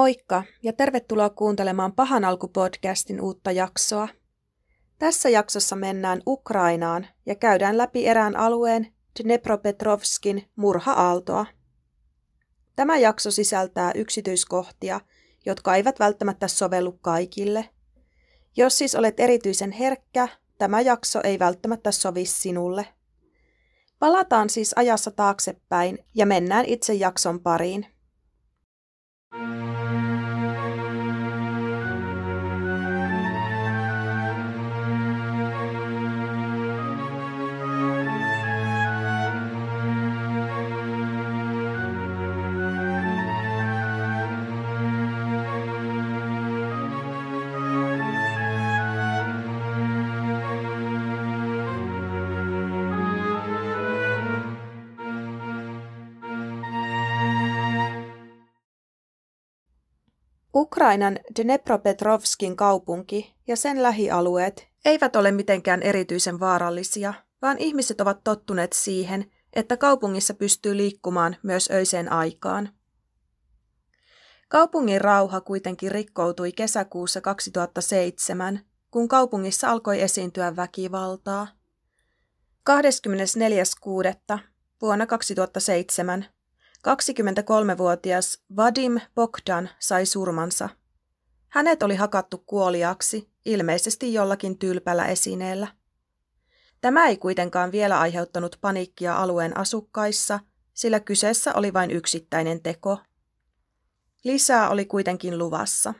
Moikka ja tervetuloa kuuntelemaan Pahan alku-podcastin uutta jaksoa. Tässä jaksossa mennään Ukrainaan ja käydään läpi erään alueen Dnepropetrovskin murha-aaltoa. Tämä jakso sisältää yksityiskohtia, jotka eivät välttämättä sovellu kaikille. Jos siis olet erityisen herkkä, tämä jakso ei välttämättä sovi sinulle. Palataan siis ajassa taaksepäin ja mennään itse jakson pariin. Ukrainan Dnepropetrovskin kaupunki ja sen lähialueet eivät ole mitenkään erityisen vaarallisia, vaan ihmiset ovat tottuneet siihen, että kaupungissa pystyy liikkumaan myös öiseen aikaan. Kaupungin rauha kuitenkin rikkoutui kesäkuussa 2007, kun kaupungissa alkoi esiintyä väkivaltaa. 24.6. vuonna 2007 23-vuotias Vadim Bogdan sai surmansa. Hänet oli hakattu kuoliaksi, ilmeisesti jollakin tylpällä esineellä. Tämä ei kuitenkaan vielä aiheuttanut paniikkia alueen asukkaissa, sillä kyseessä oli vain yksittäinen teko. Lisää oli kuitenkin luvassa.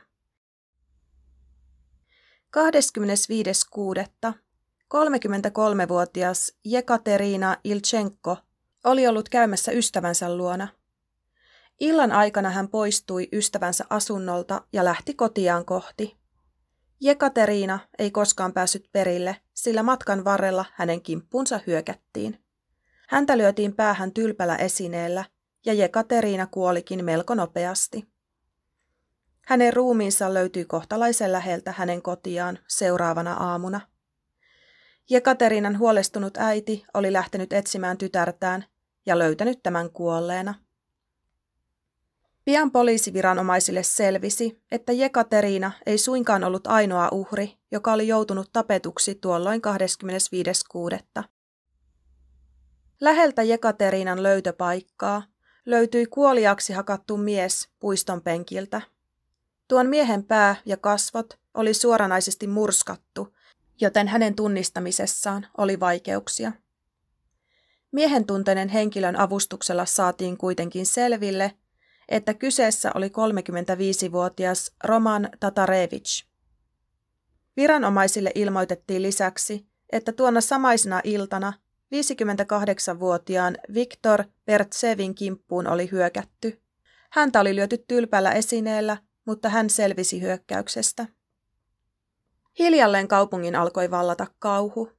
25.6. 33-vuotias Jekaterina Ilchenko oli ollut käymässä ystävänsä luona. Illan aikana hän poistui ystävänsä asunnolta ja lähti kotiaan kohti. Jekateriina ei koskaan päässyt perille, sillä matkan varrella hänen kimppunsa hyökättiin. Häntä lyötiin päähän tylpällä esineellä ja Jekateriina kuolikin melko nopeasti. Hänen ruumiinsa löytyi kohtalaisen läheltä hänen kotiaan seuraavana aamuna. Jekaterinan huolestunut äiti oli lähtenyt etsimään tytärtään ja löytänyt tämän kuolleena. Pian poliisiviranomaisille selvisi, että Jekateriina ei suinkaan ollut ainoa uhri, joka oli joutunut tapetuksi tuolloin 25.6. Läheltä Jekateriinan löytöpaikkaa löytyi kuoliaksi hakattu mies puiston penkiltä. Tuon miehen pää ja kasvot oli suoranaisesti murskattu, joten hänen tunnistamisessaan oli vaikeuksia. Miehen tunteinen henkilön avustuksella saatiin kuitenkin selville, että kyseessä oli 35-vuotias Roman Tatarevich. Viranomaisille ilmoitettiin lisäksi, että tuona samaisena iltana 58-vuotiaan Viktor Pertsevin kimppuun oli hyökätty. Häntä oli lyöty tylpällä esineellä, mutta hän selvisi hyökkäyksestä. Hiljalleen kaupungin alkoi vallata kauhu.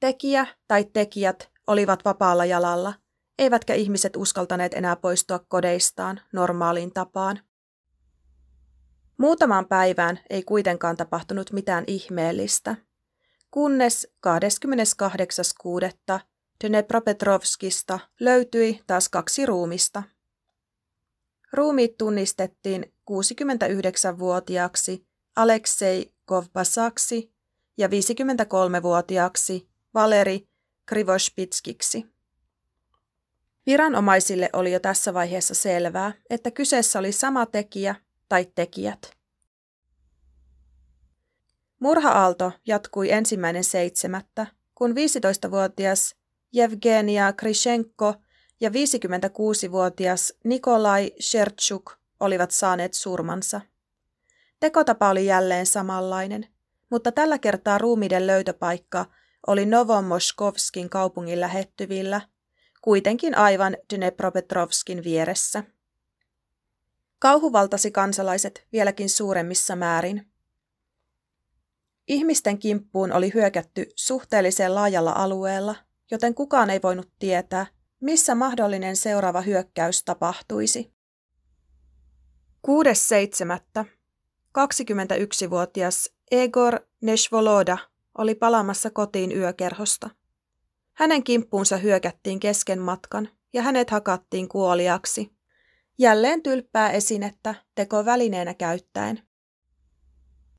Tekijä tai tekijät olivat vapaalla jalalla, eivätkä ihmiset uskaltaneet enää poistua kodeistaan normaaliin tapaan. Muutamaan päivään ei kuitenkaan tapahtunut mitään ihmeellistä, kunnes 28.6. Dnepropetrovskista löytyi taas kaksi ruumista. Ruumiit tunnistettiin 69-vuotiaaksi Aleksei Kovbasaksi ja 53-vuotiaaksi Valeri Krivospitskiksi. Viranomaisille oli jo tässä vaiheessa selvää, että kyseessä oli sama tekijä tai tekijät. Murha-aalto jatkui ensimmäinen seitsemättä, kun 15-vuotias Evgenia Krishenko ja 56-vuotias Nikolai Sherchuk olivat saaneet surmansa. Tekotapa oli jälleen samanlainen, mutta tällä kertaa ruumiiden löytöpaikka oli Novomoskovskin kaupungin lähettyvillä, kuitenkin aivan Dnepropetrovskin vieressä. Kauhu valtasi kansalaiset vieläkin suuremmissa määrin. Ihmisten kimppuun oli hyökätty suhteellisen laajalla alueella, joten kukaan ei voinut tietää, missä mahdollinen seuraava hyökkäys tapahtuisi. 6.7. 21-vuotias Egor Neshvoloda oli palaamassa kotiin yökerhosta. Hänen kimppuunsa hyökättiin kesken matkan ja hänet hakattiin kuoliaksi. jälleen tylppää esinettä tekovälineenä käyttäen.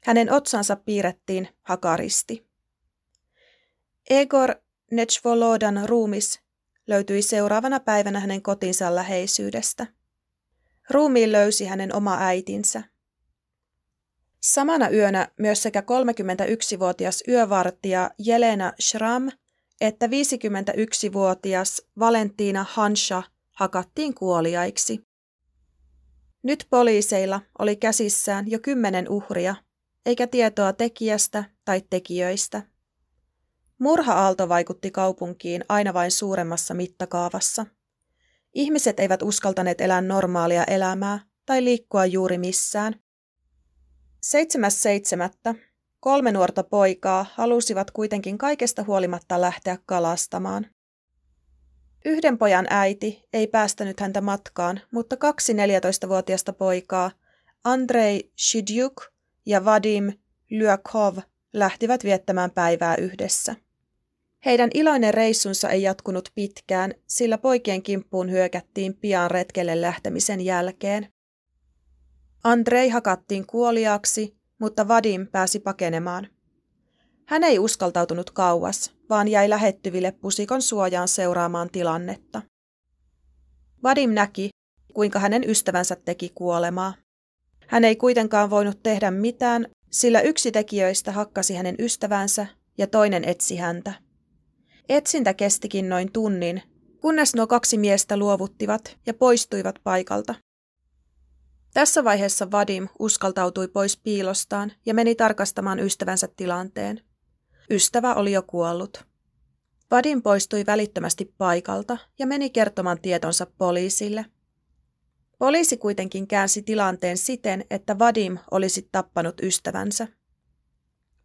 Hänen otsansa piirrettiin hakaristi. Egor Nechvolodan ruumis löytyi seuraavana päivänä hänen kotinsa läheisyydestä. Ruumiin löysi hänen oma äitinsä. Samana yönä myös sekä 31-vuotias yövartija Jelena Schramm että 51-vuotias Valentina Hansha hakattiin kuoliaiksi. Nyt poliiseilla oli käsissään jo kymmenen uhria, eikä tietoa tekijästä tai tekijöistä. Murha-aalto vaikutti kaupunkiin aina vain suuremmassa mittakaavassa. Ihmiset eivät uskaltaneet elää normaalia elämää tai liikkua juuri missään. 7.7. kolme nuorta poikaa halusivat kuitenkin kaikesta huolimatta lähteä kalastamaan. Yhden pojan äiti ei päästänyt häntä matkaan, mutta kaksi 14-vuotiasta poikaa, Andrei Shidjuk ja Vadim Lyakov, lähtivät viettämään päivää yhdessä. Heidän iloinen reissunsa ei jatkunut pitkään, sillä poikien kimppuun hyökättiin pian retkelle lähtemisen jälkeen. Andrei hakattiin kuoliaaksi, mutta Vadim pääsi pakenemaan. Hän ei uskaltautunut kauas, vaan jäi lähettyville pusikon suojaan seuraamaan tilannetta. Vadim näki, kuinka hänen ystävänsä teki kuolemaa. Hän ei kuitenkaan voinut tehdä mitään, sillä yksi tekijöistä hakkasi hänen ystävänsä ja toinen etsi häntä. Etsintä kestikin noin tunnin, kunnes nuo kaksi miestä luovuttivat ja poistuivat paikalta. Tässä vaiheessa Vadim uskaltautui pois piilostaan ja meni tarkastamaan ystävänsä tilanteen. Ystävä oli jo kuollut. Vadim poistui välittömästi paikalta ja meni kertomaan tietonsa poliisille. Poliisi kuitenkin käänsi tilanteen siten, että Vadim olisi tappanut ystävänsä.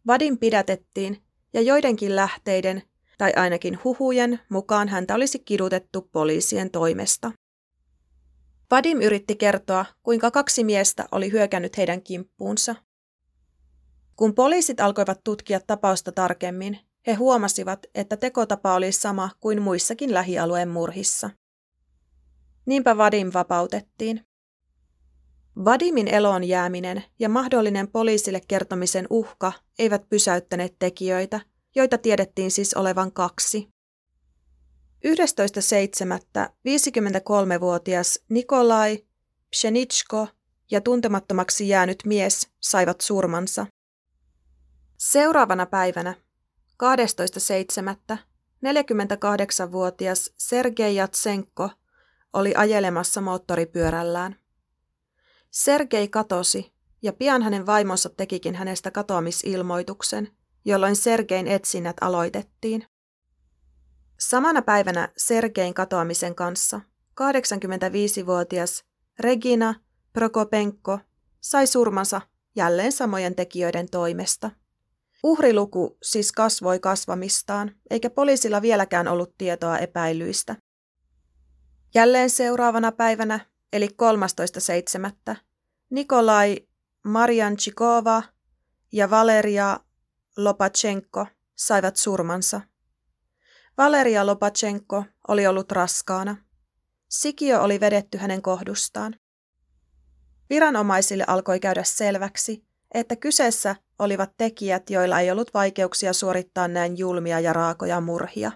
Vadim pidätettiin ja joidenkin lähteiden, tai ainakin huhujen, mukaan häntä olisi kidutettu poliisien toimesta. Vadim yritti kertoa, kuinka kaksi miestä oli hyökännyt heidän kimppuunsa. Kun poliisit alkoivat tutkia tapausta tarkemmin, he huomasivat, että tekotapa oli sama kuin muissakin lähialueen murhissa. Niinpä Vadim vapautettiin. Vadimin eloon jääminen ja mahdollinen poliisille kertomisen uhka eivät pysäyttäneet tekijöitä, joita tiedettiin siis olevan kaksi. 11.7. 53-vuotias Nikolai Pshenitsko ja tuntemattomaksi jäänyt mies saivat surmansa. Seuraavana päivänä 12.7. 48-vuotias Sergei Jatsenko oli ajelemassa moottoripyörällään. Sergei katosi ja pian hänen vaimonsa tekikin hänestä katoamisilmoituksen, jolloin Sergein etsinnät aloitettiin. Samana päivänä Sergein katoamisen kanssa 85-vuotias Regina Prokopenko sai surmansa jälleen samojen tekijöiden toimesta. Uhriluku siis kasvoi kasvamistaan, eikä poliisilla vieläkään ollut tietoa epäilyistä. Jälleen seuraavana päivänä, eli 13.7. Nikolai Marianchikova ja Valeria Lopachenko saivat surmansa. Valeria Lopachenko oli ollut raskaana. Sikiö oli vedetty hänen kohdustaan. Viranomaisille alkoi käydä selväksi, että kyseessä olivat tekijät, joilla ei ollut vaikeuksia suorittaa näin julmia ja raakoja murhia.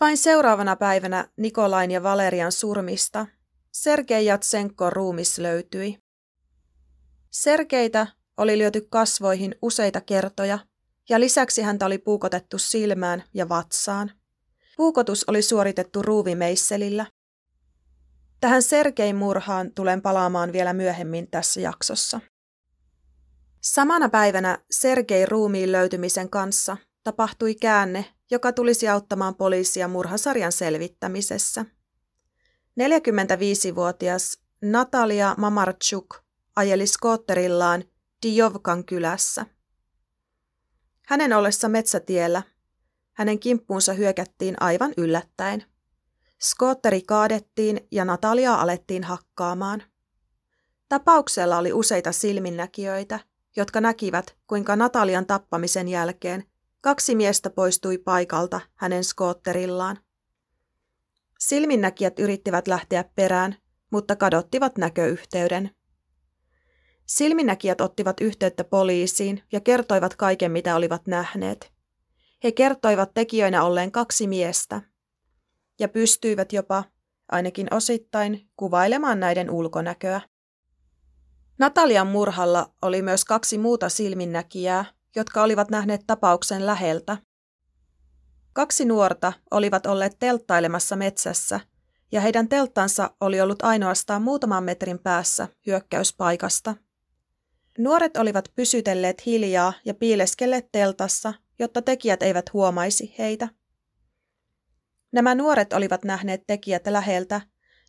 Vain seuraavana päivänä Nikolain ja Valerian surmista Sergei Jatsenko ruumis löytyi. Sergeitä oli lyöty kasvoihin useita kertoja ja lisäksi häntä oli puukotettu silmään ja vatsaan. Puukotus oli suoritettu ruuvimeisselillä. Tähän Sergein murhaan tulen palaamaan vielä myöhemmin tässä jaksossa. Samana päivänä Sergei ruumiin löytymisen kanssa tapahtui käänne, joka tulisi auttamaan poliisia murhasarjan selvittämisessä. 45-vuotias Natalia Mamarchuk ajeli skootterillaan Dijovkan kylässä. Hänen ollessa metsätiellä hänen kimppuunsa hyökättiin aivan yllättäen. Skootteri kaadettiin ja Nataliaa alettiin hakkaamaan. Tapauksella oli useita silminnäkijöitä, jotka näkivät, kuinka Natalian tappamisen jälkeen kaksi miestä poistui paikalta hänen skootterillaan. Silminnäkijät yrittivät lähteä perään, mutta kadottivat näköyhteyden. Silminnäkijät ottivat yhteyttä poliisiin ja kertoivat kaiken, mitä olivat nähneet. He kertoivat tekijöinä olleen kaksi miestä ja pystyivät jopa, ainakin osittain, kuvailemaan näiden ulkonäköä. Natalian murhalla oli myös kaksi muuta silminnäkijää, jotka olivat nähneet tapauksen läheltä. Kaksi nuorta olivat olleet telttailemassa metsässä, ja heidän telttansa oli ollut ainoastaan muutaman metrin päässä hyökkäyspaikasta. Nuoret olivat pysytelleet hiljaa ja piileskelleet teltassa, jotta tekijät eivät huomaisi heitä. Nämä nuoret olivat nähneet tekijät läheltä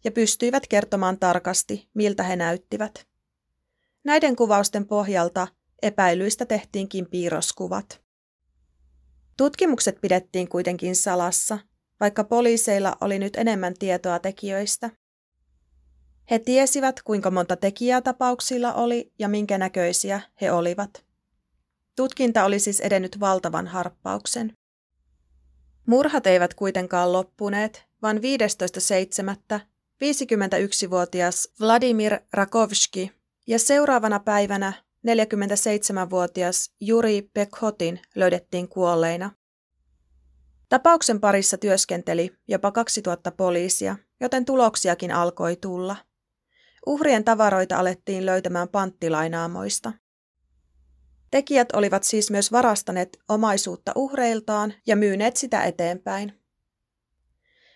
ja pystyivät kertomaan tarkasti, miltä he näyttivät. Näiden kuvausten pohjalta epäilyistä tehtiinkin piirroskuvat. Tutkimukset pidettiin kuitenkin salassa, vaikka poliiseilla oli nyt enemmän tietoa tekijöistä. He tiesivät, kuinka monta tekijää tapauksilla oli ja minkä näköisiä he olivat. Tutkinta oli siis edennyt valtavan harppauksen. Murhat eivät kuitenkaan loppuneet, vaan 15.7. 51-vuotias Vladimir Rakovski ja seuraavana päivänä 47-vuotias Juri Pekhotin löydettiin kuolleina. Tapauksen parissa työskenteli jopa 2000 poliisia, joten tuloksiakin alkoi tulla. Uhrien tavaroita alettiin löytämään panttilainaamoista. Tekijät olivat siis myös varastaneet omaisuutta uhreiltaan ja myyneet sitä eteenpäin.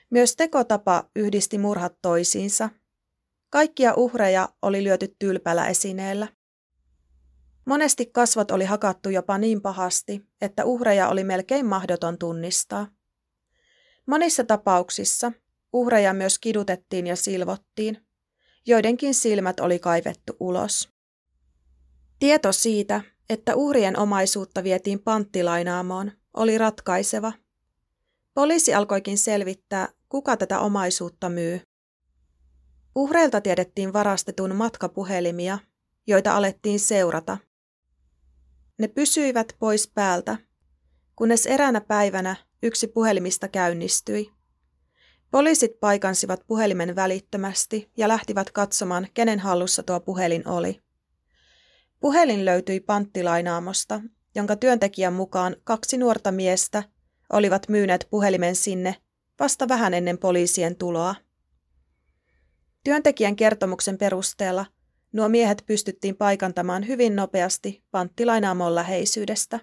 Myös tekotapa yhdisti murhat toisiinsa. Kaikkia uhreja oli lyöty tylpällä esineellä. Monesti kasvot oli hakattu jopa niin pahasti, että uhreja oli melkein mahdoton tunnistaa. Monissa tapauksissa uhreja myös kidutettiin ja silvottiin. Joidenkin silmät oli kaivettu ulos. Tieto siitä, että uhrien omaisuutta vietiin panttilainaamoon, oli ratkaiseva. Poliisi alkoikin selvittää, kuka tätä omaisuutta myy. Uhreilta tiedettiin varastetun matkapuhelimia, joita alettiin seurata. Ne pysyivät pois päältä, kunnes eräänä päivänä yksi puhelimista käynnistyi. Poliisit paikansivat puhelimen välittömästi ja lähtivät katsomaan, kenen hallussa tuo puhelin oli. Puhelin löytyi panttilainaamosta, jonka työntekijän mukaan kaksi nuorta miestä olivat myyneet puhelimen sinne vasta vähän ennen poliisien tuloa. Työntekijän kertomuksen perusteella nuo miehet pystyttiin paikantamaan hyvin nopeasti panttilainaamon läheisyydestä.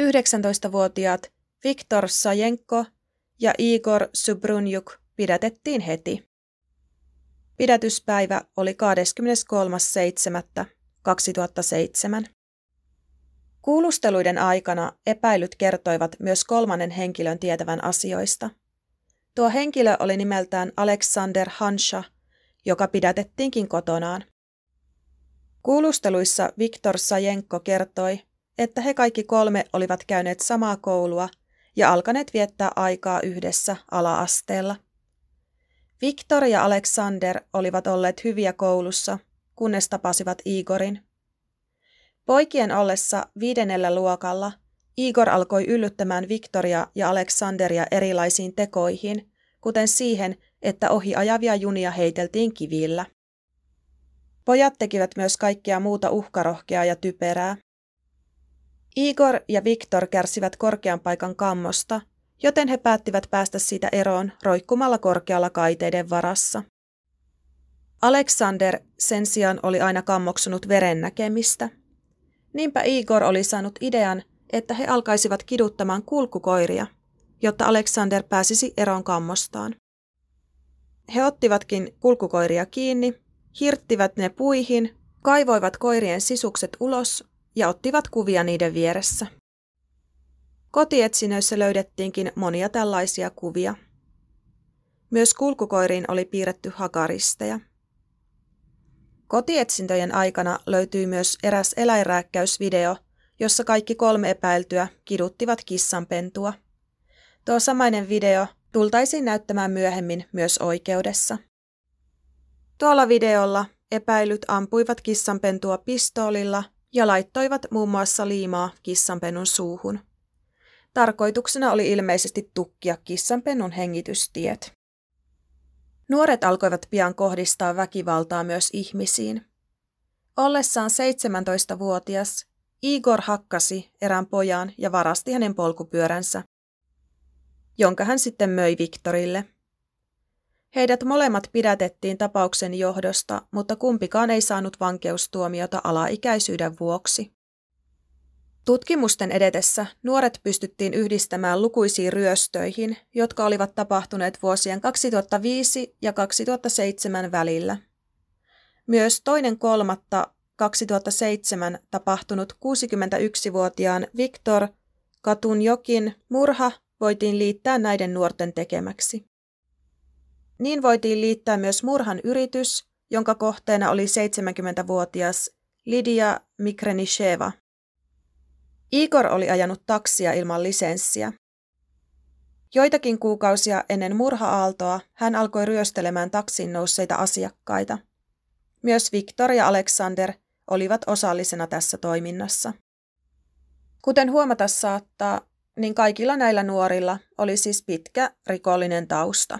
19-vuotiaat Viktor Sajenko ja Igor Subrunjuk pidätettiin heti. Pidätyspäivä oli 23.7. 2007. Kuulusteluiden aikana epäilyt kertoivat myös kolmannen henkilön tietävän asioista. Tuo henkilö oli nimeltään Alexander Hansha, joka pidätettiinkin kotonaan. Kuulusteluissa Viktor Sajenko kertoi, että he kaikki kolme olivat käyneet samaa koulua ja alkaneet viettää aikaa yhdessä ala-asteella. Viktor ja Alexander olivat olleet hyviä koulussa kunnes tapasivat Igorin. Poikien ollessa viidennellä luokalla Igor alkoi yllyttämään Victoria ja Aleksanderia erilaisiin tekoihin, kuten siihen, että ohi ajavia junia heiteltiin kivillä. Pojat tekivät myös kaikkea muuta uhkarohkeaa ja typerää. Igor ja Viktor kärsivät korkean paikan kammosta, joten he päättivät päästä siitä eroon roikkumalla korkealla kaiteiden varassa. Alexander sen sijaan oli aina kammoksunut veren näkemistä. Niinpä Igor oli saanut idean, että he alkaisivat kiduttamaan kulkukoiria, jotta Alexander pääsisi eroon kammostaan. He ottivatkin kulkukoiria kiinni, hirttivät ne puihin, kaivoivat koirien sisukset ulos ja ottivat kuvia niiden vieressä. Kotietsinöissä löydettiinkin monia tällaisia kuvia. Myös kulkukoiriin oli piirretty hakaristeja. Kotietsintöjen aikana löytyi myös eräs eläinrääkkäysvideo, jossa kaikki kolme epäiltyä kiduttivat kissanpentua. Tuo samainen video tultaisiin näyttämään myöhemmin myös oikeudessa. Tuolla videolla epäilyt ampuivat kissanpentua pistoolilla ja laittoivat muun muassa liimaa kissanpennun suuhun. Tarkoituksena oli ilmeisesti tukkia kissanpennun hengitystiet. Nuoret alkoivat pian kohdistaa väkivaltaa myös ihmisiin. Ollessaan 17-vuotias Igor hakkasi erään pojan ja varasti hänen polkupyöränsä, jonka hän sitten möi Viktorille. Heidät molemmat pidätettiin tapauksen johdosta, mutta kumpikaan ei saanut vankeustuomiota alaikäisyyden vuoksi. Tutkimusten edetessä nuoret pystyttiin yhdistämään lukuisiin ryöstöihin, jotka olivat tapahtuneet vuosien 2005 ja 2007 välillä. Myös toinen kolmatta 2007 tapahtunut 61-vuotiaan Viktor Katunjokin murha voitiin liittää näiden nuorten tekemäksi. Niin voitiin liittää myös murhan yritys, jonka kohteena oli 70-vuotias Lidia Mikrenisheva. Igor oli ajanut taksia ilman lisenssiä. Joitakin kuukausia ennen murha-aaltoa hän alkoi ryöstelemään taksin nousseita asiakkaita. Myös Viktor ja Alexander olivat osallisena tässä toiminnassa. Kuten huomata saattaa, niin kaikilla näillä nuorilla oli siis pitkä rikollinen tausta.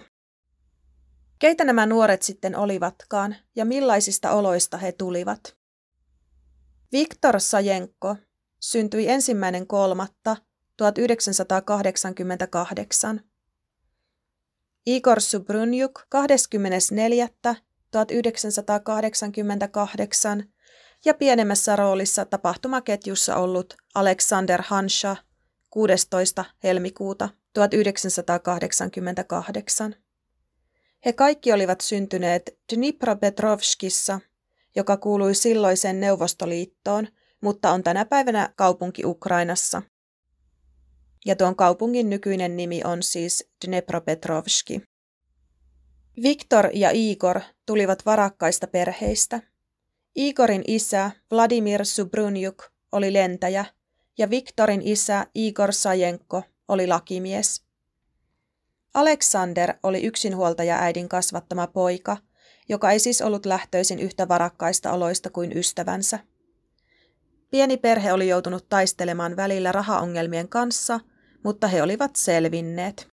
Keitä nämä nuoret sitten olivatkaan ja millaisista oloista he tulivat? Viktor Sajenko syntyi ensimmäinen kolmatta 1988. Igor Subrunjuk 24. 1988 ja pienemmässä roolissa tapahtumaketjussa ollut Alexander Hansha 16. helmikuuta 1988. He kaikki olivat syntyneet Dnipropetrovskissa, joka kuului silloiseen Neuvostoliittoon, mutta on tänä päivänä kaupunki Ukrainassa. Ja tuon kaupungin nykyinen nimi on siis Dnepropetrovski. Viktor ja Igor tulivat varakkaista perheistä. Igorin isä Vladimir Subrunjuk oli lentäjä ja Viktorin isä Igor Sajenko oli lakimies. Alexander oli yksinhuoltaja äidin kasvattama poika, joka ei siis ollut lähtöisin yhtä varakkaista oloista kuin ystävänsä. Pieni perhe oli joutunut taistelemaan välillä rahaongelmien kanssa, mutta he olivat selvinneet.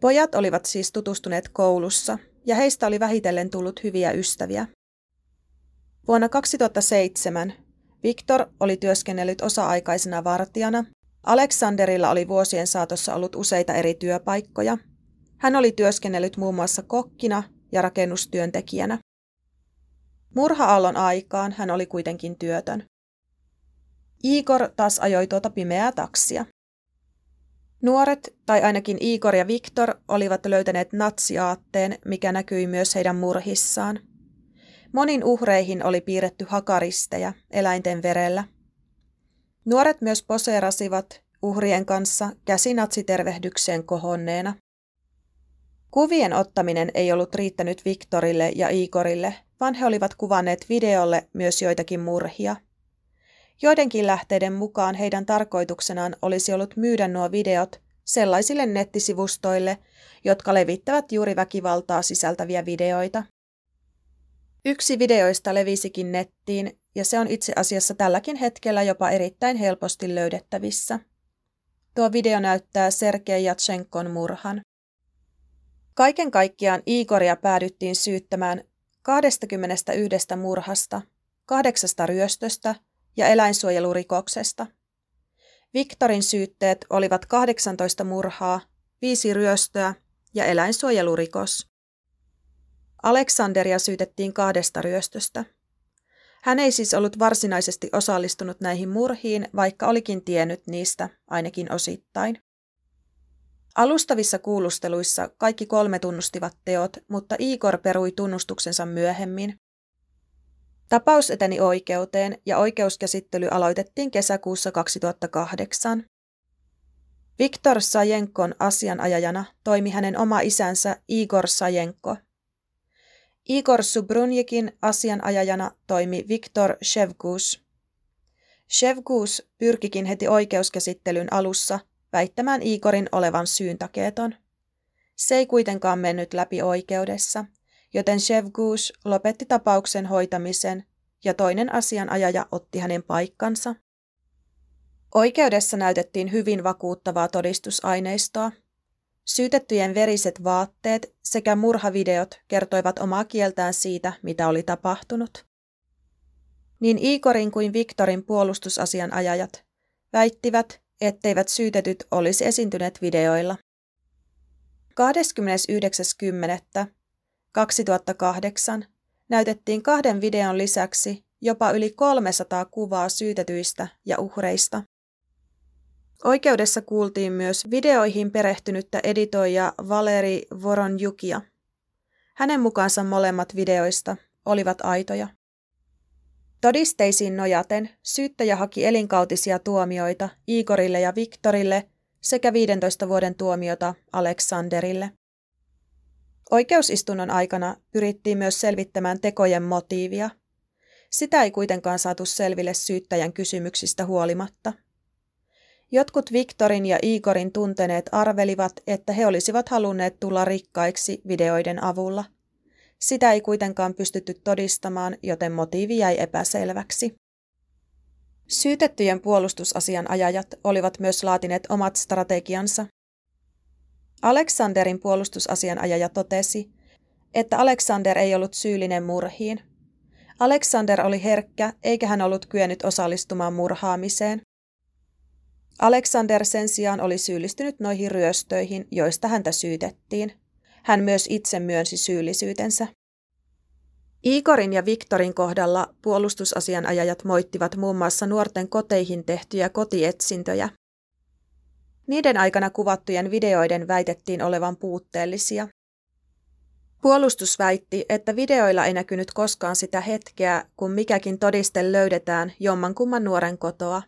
Pojat olivat siis tutustuneet koulussa, ja heistä oli vähitellen tullut hyviä ystäviä. Vuonna 2007 Viktor oli työskennellyt osa-aikaisena vartijana. Aleksanderilla oli vuosien saatossa ollut useita eri työpaikkoja. Hän oli työskennellyt muun muassa kokkina ja rakennustyöntekijänä. Murha-aallon aikaan hän oli kuitenkin työtön. Igor taas ajoi tuota pimeää taksia. Nuoret, tai ainakin Igor ja Viktor, olivat löytäneet natsiaatteen, mikä näkyi myös heidän murhissaan. Monin uhreihin oli piirretty hakaristeja eläinten verellä. Nuoret myös poseerasivat uhrien kanssa käsinatsitervehdykseen kohonneena. Kuvien ottaminen ei ollut riittänyt Viktorille ja Igorille, vaan he olivat kuvanneet videolle myös joitakin murhia. Joidenkin lähteiden mukaan heidän tarkoituksenaan olisi ollut myydä nuo videot sellaisille nettisivustoille, jotka levittävät juuri väkivaltaa sisältäviä videoita. Yksi videoista levisikin nettiin, ja se on itse asiassa tälläkin hetkellä jopa erittäin helposti löydettävissä. Tuo video näyttää Sergei Jatsenkon murhan. Kaiken kaikkiaan Igoria päädyttiin syyttämään 21 murhasta, kahdeksasta ryöstöstä ja eläinsuojelurikoksesta. Viktorin syytteet olivat 18 murhaa, viisi ryöstöä ja eläinsuojelurikos. Aleksanderia syytettiin kahdesta ryöstöstä. Hän ei siis ollut varsinaisesti osallistunut näihin murhiin, vaikka olikin tiennyt niistä ainakin osittain. Alustavissa kuulusteluissa kaikki kolme tunnustivat teot, mutta Igor perui tunnustuksensa myöhemmin. Tapaus eteni oikeuteen ja oikeuskäsittely aloitettiin kesäkuussa 2008. Viktor Sajenkon asianajajana toimi hänen oma isänsä Igor Sajenko. Igor Subrunjekin asianajajana toimi Viktor Shevgus. Shevgus pyrkikin heti oikeuskäsittelyn alussa väittämään Igorin olevan syyntakeeton. Se ei kuitenkaan mennyt läpi oikeudessa, joten Shevgus lopetti tapauksen hoitamisen ja toinen asianajaja otti hänen paikkansa. Oikeudessa näytettiin hyvin vakuuttavaa todistusaineistoa. Syytettyjen veriset vaatteet sekä murhavideot kertoivat omaa kieltään siitä, mitä oli tapahtunut. Niin Iikorin kuin Viktorin puolustusasianajajat väittivät, etteivät syytetyt olisi esiintyneet videoilla. 29.10.2008 näytettiin kahden videon lisäksi jopa yli 300 kuvaa syytetyistä ja uhreista. Oikeudessa kuultiin myös videoihin perehtynyttä editoija Valeri Voronjukia. Hänen mukaansa molemmat videoista olivat aitoja. Todisteisiin nojaten syyttäjä haki elinkautisia tuomioita Igorille ja Viktorille sekä 15 vuoden tuomiota Aleksanderille. Oikeusistunnon aikana pyrittiin myös selvittämään tekojen motiivia. Sitä ei kuitenkaan saatu selville syyttäjän kysymyksistä huolimatta. Jotkut Viktorin ja Igorin tunteneet arvelivat, että he olisivat halunneet tulla rikkaiksi videoiden avulla. Sitä ei kuitenkaan pystytty todistamaan, joten motiivi jäi epäselväksi. Syytettyjen puolustusasianajajat olivat myös laatineet omat strategiansa. Aleksanderin puolustusasianajaja totesi, että Alexander ei ollut syyllinen murhiin. Alexander oli herkkä, eikä hän ollut kyennyt osallistumaan murhaamiseen. Alexander sen sijaan oli syyllistynyt noihin ryöstöihin, joista häntä syytettiin. Hän myös itse myönsi syyllisyytensä. Igorin ja Viktorin kohdalla puolustusasianajajat moittivat muun muassa nuorten koteihin tehtyjä kotietsintöjä. Niiden aikana kuvattujen videoiden väitettiin olevan puutteellisia. Puolustus väitti, että videoilla ei näkynyt koskaan sitä hetkeä, kun mikäkin todiste löydetään jommankumman nuoren kotoa.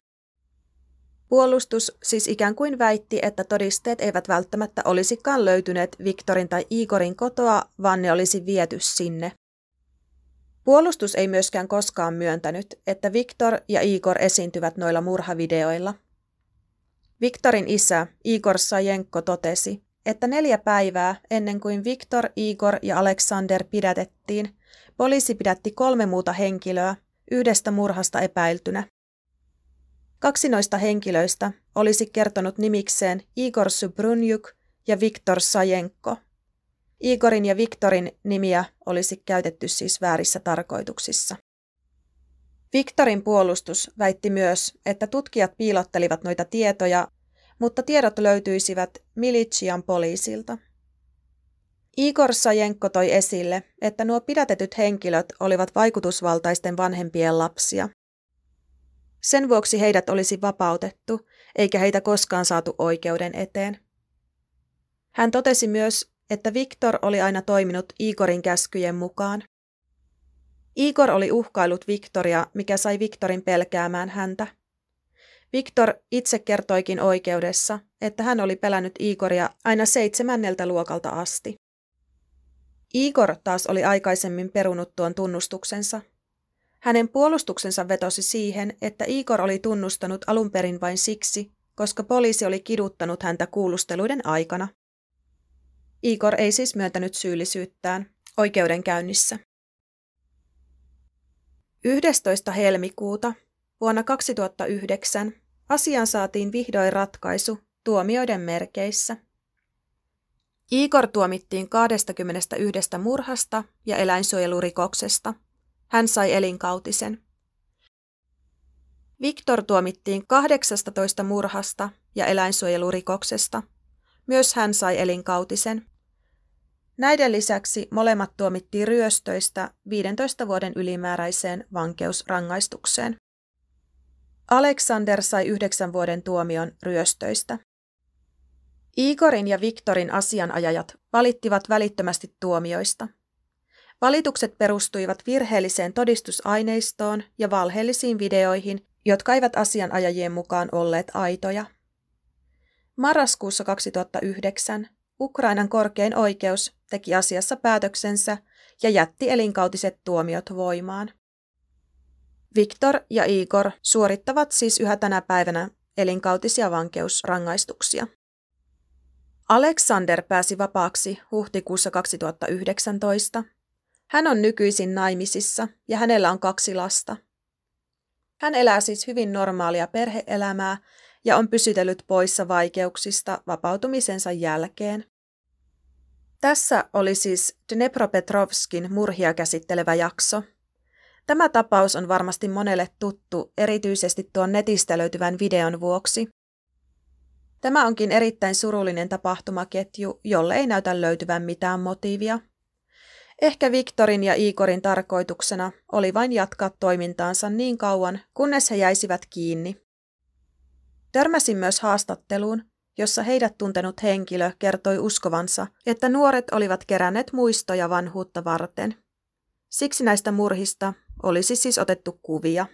Puolustus siis ikään kuin väitti, että todisteet eivät välttämättä olisikaan löytyneet Viktorin tai Igorin kotoa, vaan ne olisi viety sinne. Puolustus ei myöskään koskaan myöntänyt, että Viktor ja Igor esiintyvät noilla murhavideoilla. Viktorin isä Igor Sajenko totesi, että neljä päivää ennen kuin Viktor, Igor ja Alexander pidätettiin, poliisi pidätti kolme muuta henkilöä yhdestä murhasta epäiltynä. Kaksi noista henkilöistä olisi kertonut nimikseen Igor Subrunjuk ja Viktor Sajenko. Igorin ja Viktorin nimiä olisi käytetty siis väärissä tarkoituksissa. Viktorin puolustus väitti myös, että tutkijat piilottelivat noita tietoja, mutta tiedot löytyisivät Militsian poliisilta. Igor Sajenko toi esille, että nuo pidätetyt henkilöt olivat vaikutusvaltaisten vanhempien lapsia. Sen vuoksi heidät olisi vapautettu, eikä heitä koskaan saatu oikeuden eteen. Hän totesi myös, että Viktor oli aina toiminut Igorin käskyjen mukaan. Igor oli uhkailut Viktoria, mikä sai Viktorin pelkäämään häntä. Viktor itse kertoikin oikeudessa, että hän oli pelännyt Igoria aina seitsemänneltä luokalta asti. Igor taas oli aikaisemmin perunut tuon tunnustuksensa. Hänen puolustuksensa vetosi siihen, että Igor oli tunnustanut alun perin vain siksi, koska poliisi oli kiduttanut häntä kuulusteluiden aikana. Igor ei siis myöntänyt syyllisyyttään oikeudenkäynnissä. 11. helmikuuta vuonna 2009 asiaan saatiin vihdoin ratkaisu tuomioiden merkeissä. Igor tuomittiin 21 murhasta ja eläinsuojelurikoksesta. Hän sai elinkautisen. Viktor tuomittiin 18 murhasta ja eläinsuojelurikoksesta. Myös hän sai elinkautisen. Näiden lisäksi molemmat tuomittiin ryöstöistä 15 vuoden ylimääräiseen vankeusrangaistukseen. Alexander sai yhdeksän vuoden tuomion ryöstöistä. Igorin ja Viktorin asianajajat valittivat välittömästi tuomioista. Valitukset perustuivat virheelliseen todistusaineistoon ja valheellisiin videoihin, jotka eivät asianajajien mukaan olleet aitoja. Marraskuussa 2009 Ukrainan korkein oikeus teki asiassa päätöksensä ja jätti elinkautiset tuomiot voimaan. Viktor ja Igor suorittavat siis yhä tänä päivänä elinkautisia vankeusrangaistuksia. Alexander pääsi vapaaksi huhtikuussa 2019. Hän on nykyisin naimisissa ja hänellä on kaksi lasta. Hän elää siis hyvin normaalia perheelämää ja on pysytellyt poissa vaikeuksista vapautumisensa jälkeen. Tässä oli siis Dnepropetrovskin murhia käsittelevä jakso. Tämä tapaus on varmasti monelle tuttu, erityisesti tuon netistä löytyvän videon vuoksi. Tämä onkin erittäin surullinen tapahtumaketju, jolle ei näytä löytyvän mitään motiivia. Ehkä Viktorin ja Iikorin tarkoituksena oli vain jatkaa toimintaansa niin kauan, kunnes he jäisivät kiinni. Törmäsin myös haastatteluun, jossa heidät tuntenut henkilö kertoi uskovansa, että nuoret olivat keränneet muistoja vanhuutta varten. Siksi näistä murhista olisi siis otettu kuvia.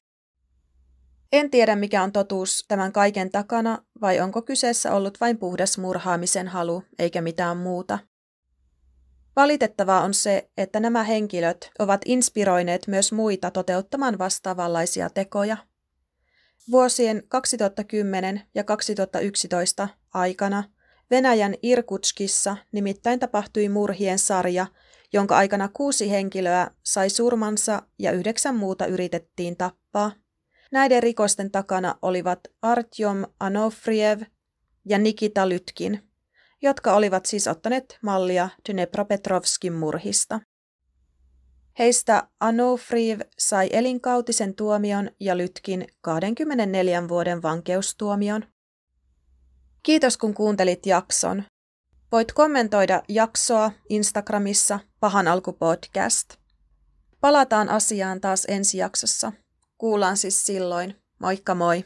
En tiedä, mikä on totuus tämän kaiken takana, vai onko kyseessä ollut vain puhdas murhaamisen halu, eikä mitään muuta. Valitettavaa on se, että nämä henkilöt ovat inspiroineet myös muita toteuttamaan vastaavanlaisia tekoja. Vuosien 2010 ja 2011 aikana Venäjän Irkutskissa nimittäin tapahtui murhien sarja, jonka aikana kuusi henkilöä sai surmansa ja yhdeksän muuta yritettiin tappaa. Näiden rikosten takana olivat Artyom Anofriev ja Nikita Lytkin, jotka olivat siis ottaneet mallia Dnepropetrovskin murhista. Heistä Anofriev sai elinkautisen tuomion ja Lytkin 24 vuoden vankeustuomion. Kiitos kun kuuntelit jakson. Voit kommentoida jaksoa Instagramissa Pahan alku podcast. Palataan asiaan taas ensi jaksossa. Kuullaan siis silloin. Moikka moi!